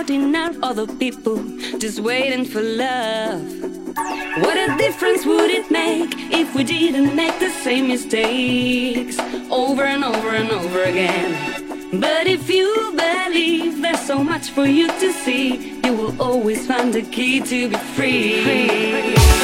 crowding out other people, just waiting for love. What a difference would it make if we didn't make the same mistakes over and over and over again? But if you believe there's so much for you to see, you will always find the key to be free. free, free.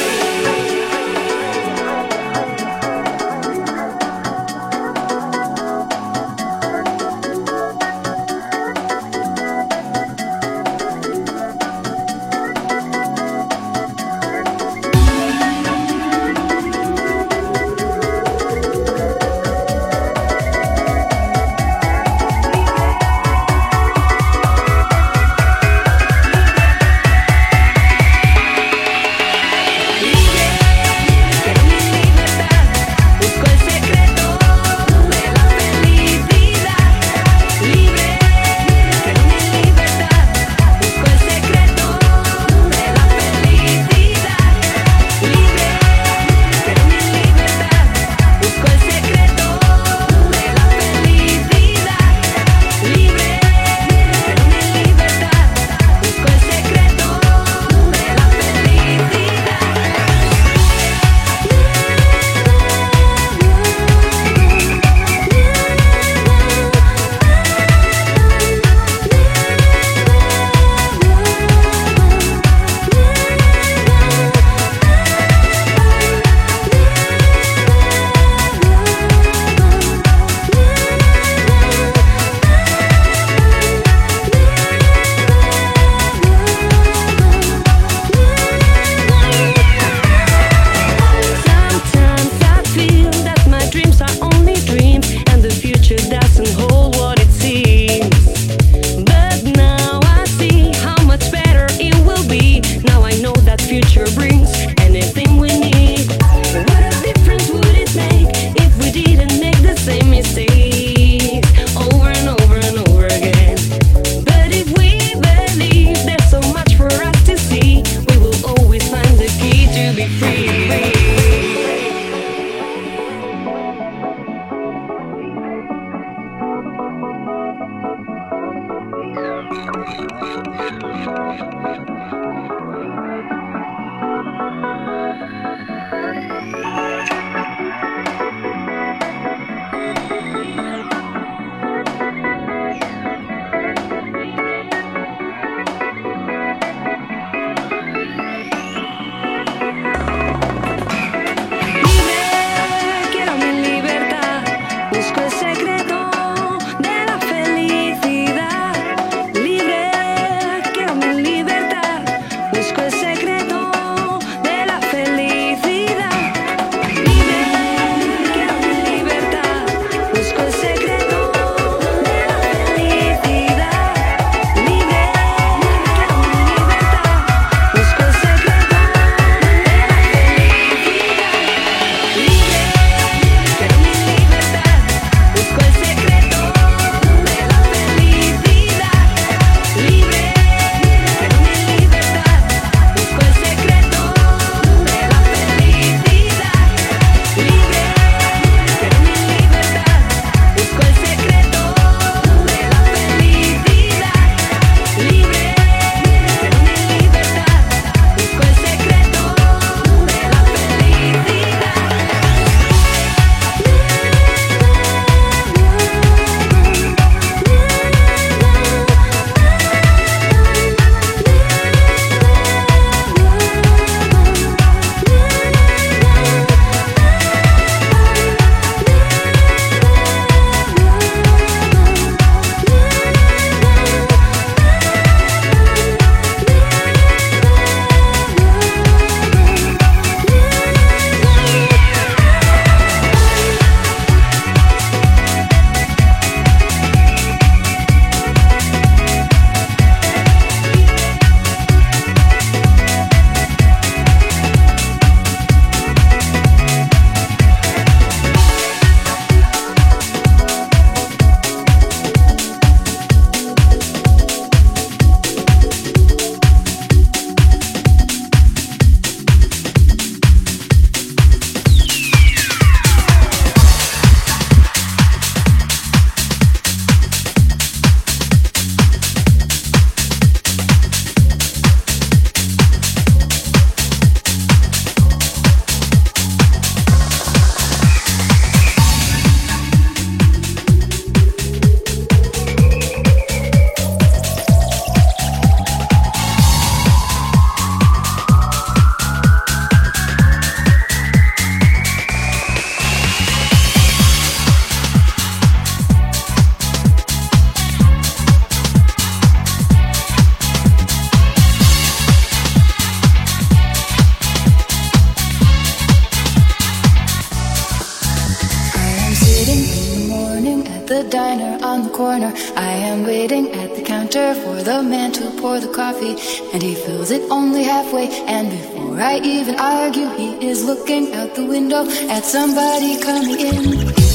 I am waiting at the counter for the man to pour the coffee, and he fills it only halfway. And before I even argue, he is looking out the window at somebody coming in.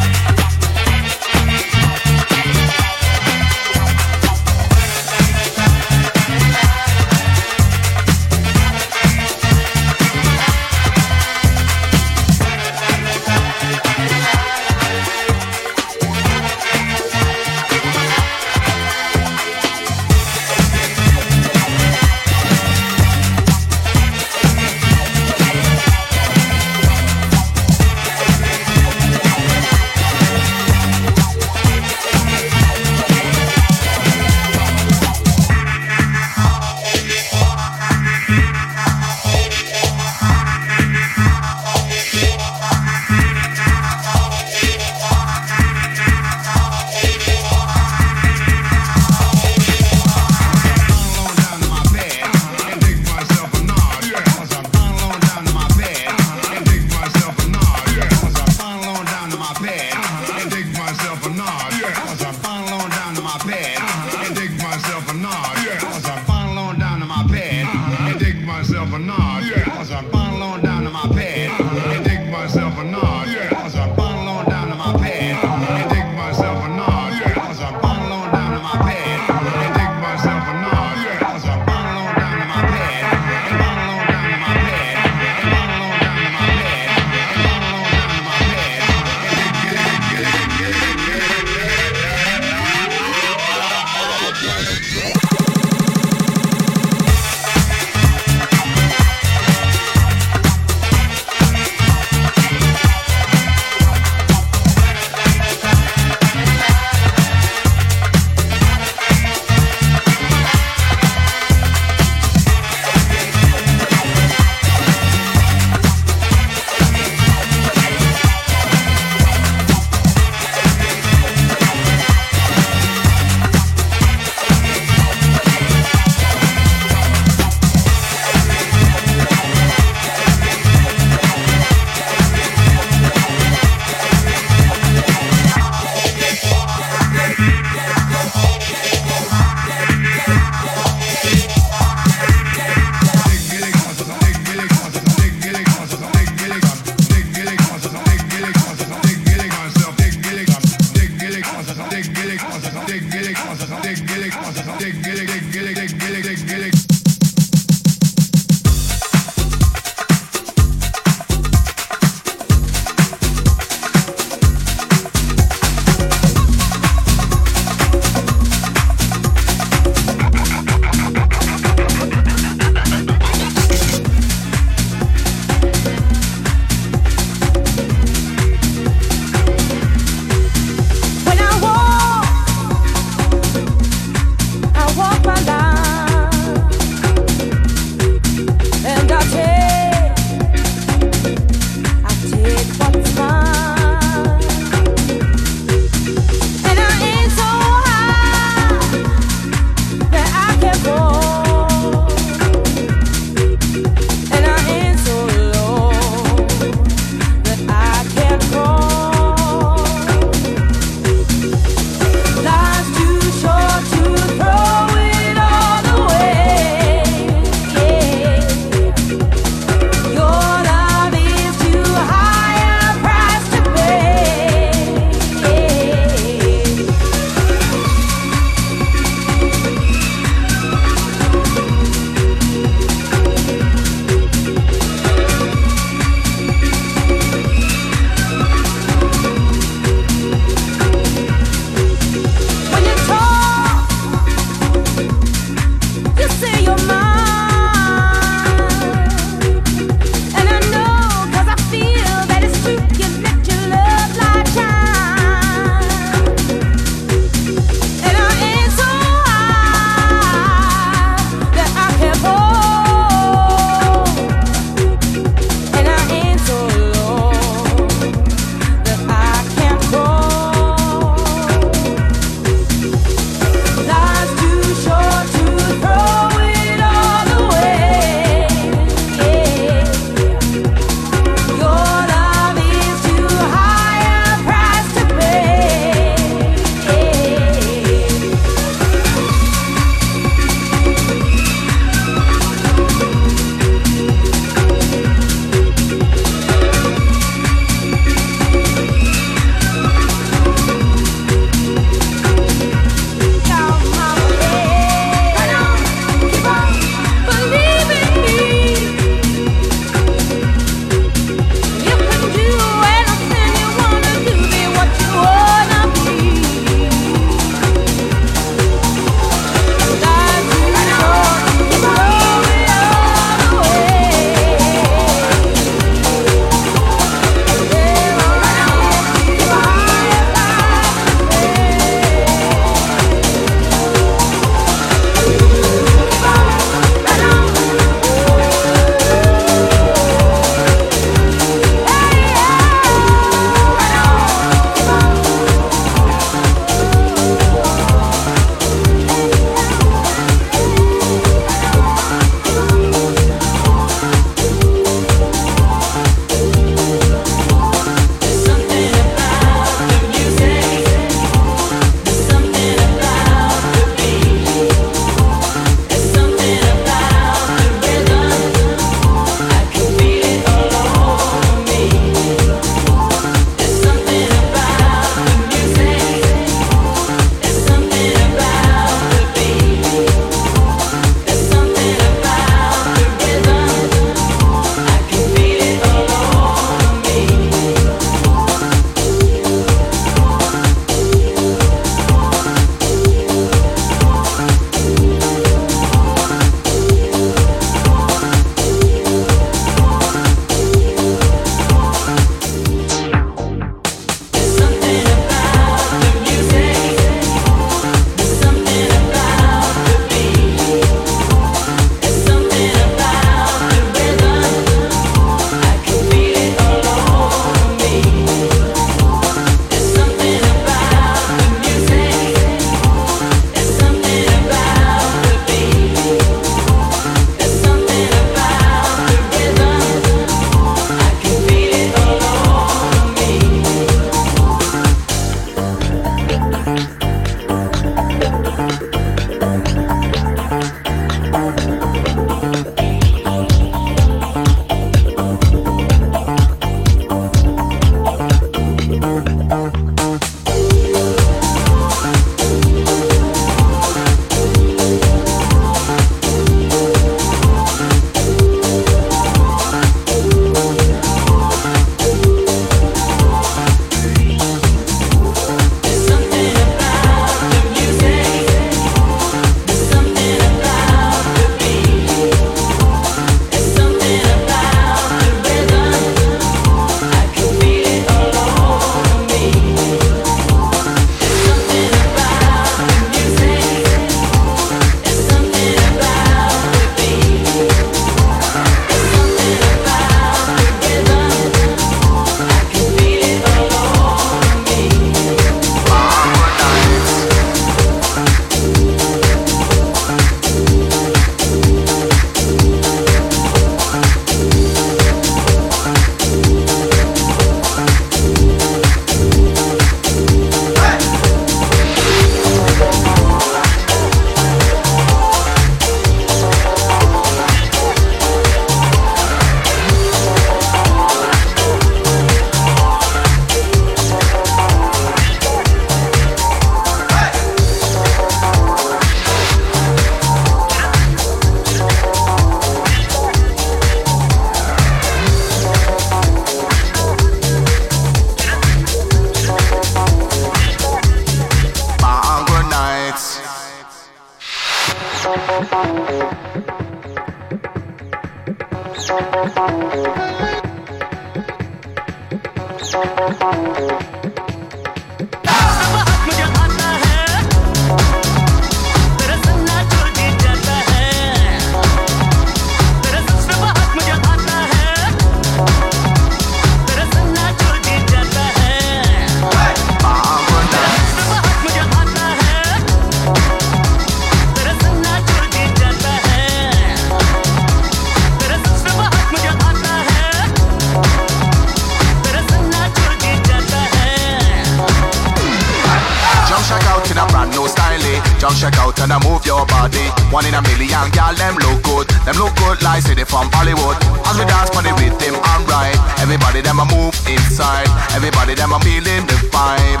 Everybody that I move inside, everybody that I'm feeling the vibe.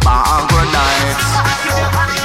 Bang nights.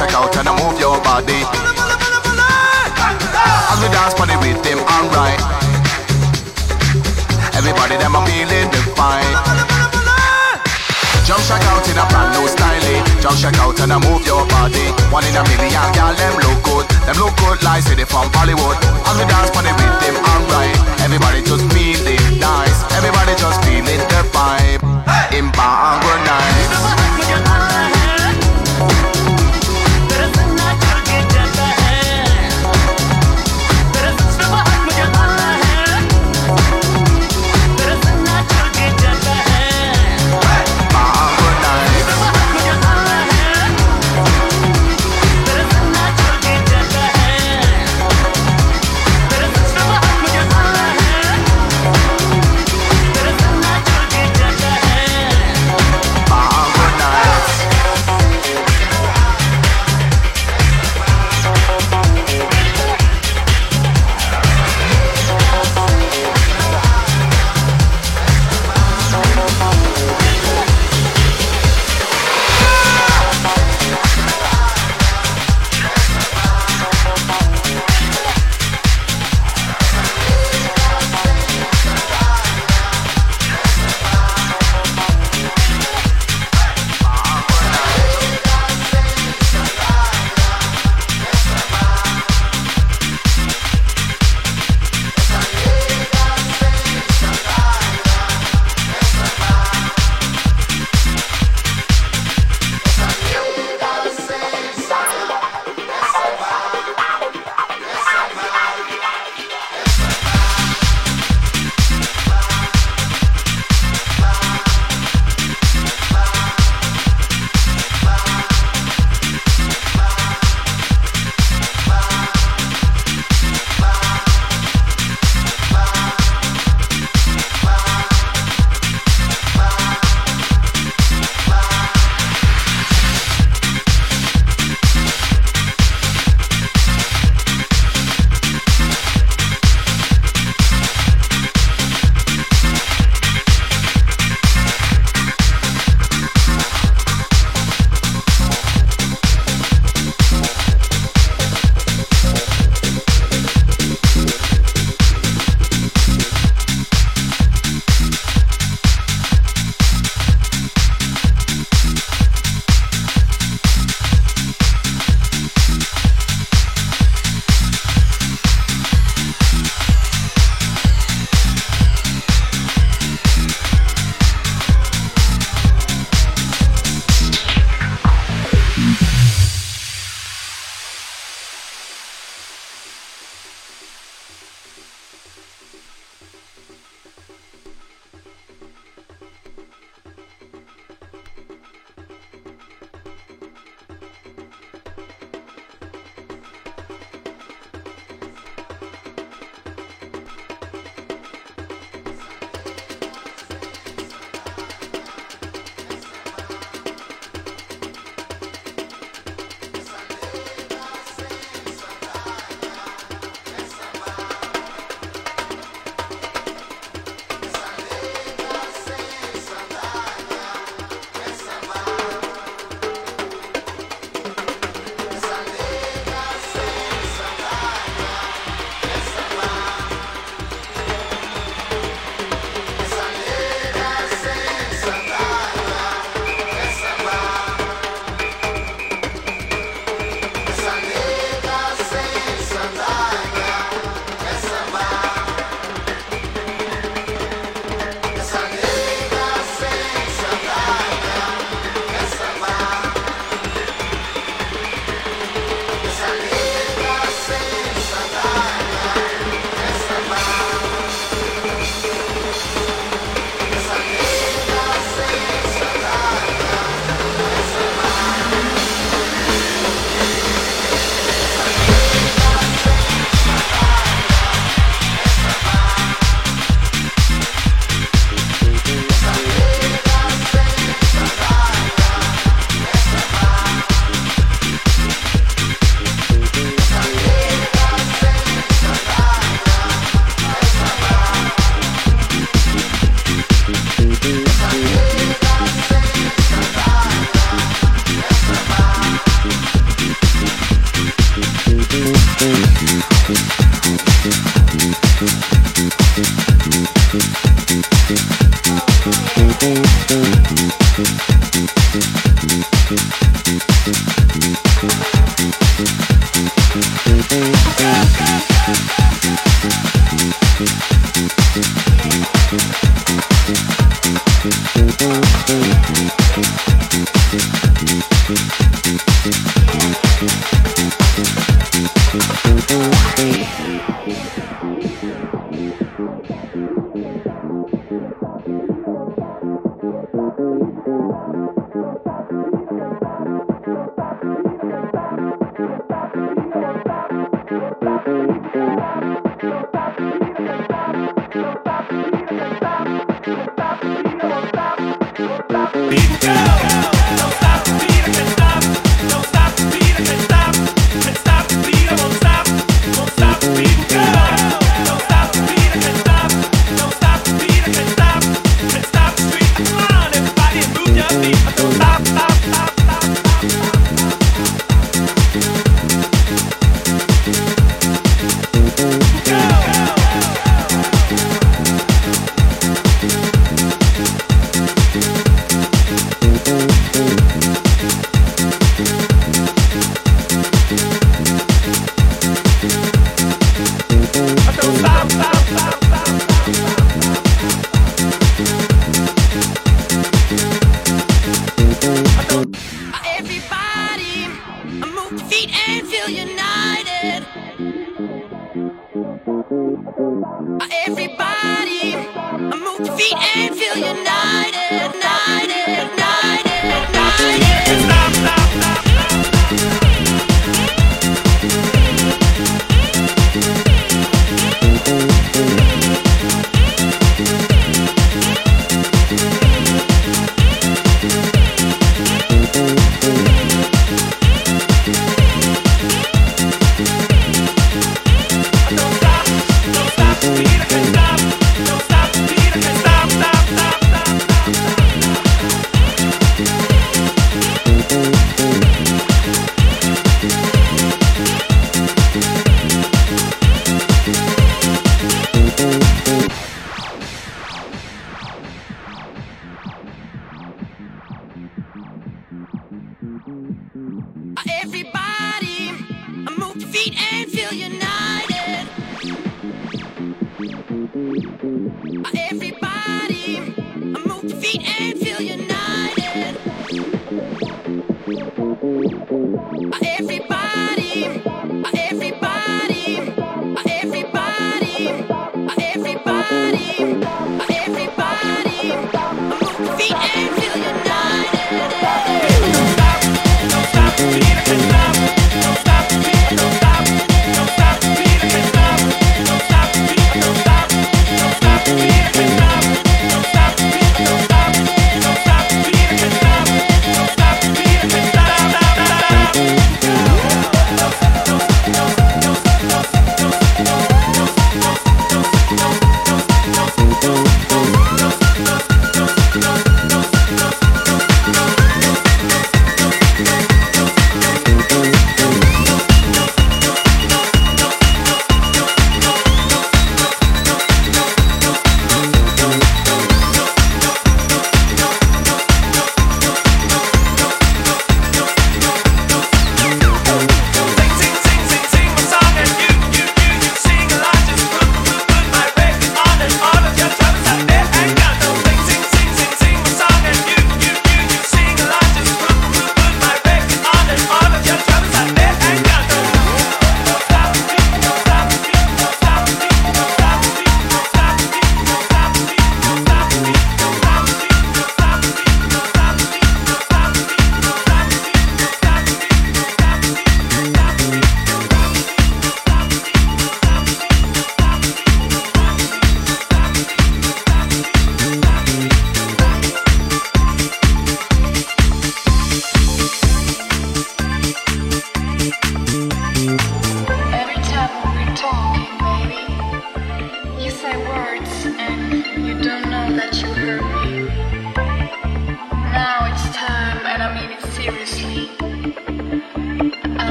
check out and I move your body. As we dance party with them, alright. Everybody them are feeling the fine. Jump check out in a brand new style. Jump check out and I move your body. One in a million, girl, them look good. Them look good like city from Hollywood. As we dance party with them, alright. Everybody just feeling nice. Everybody just feeling the vibe. In Imba good night.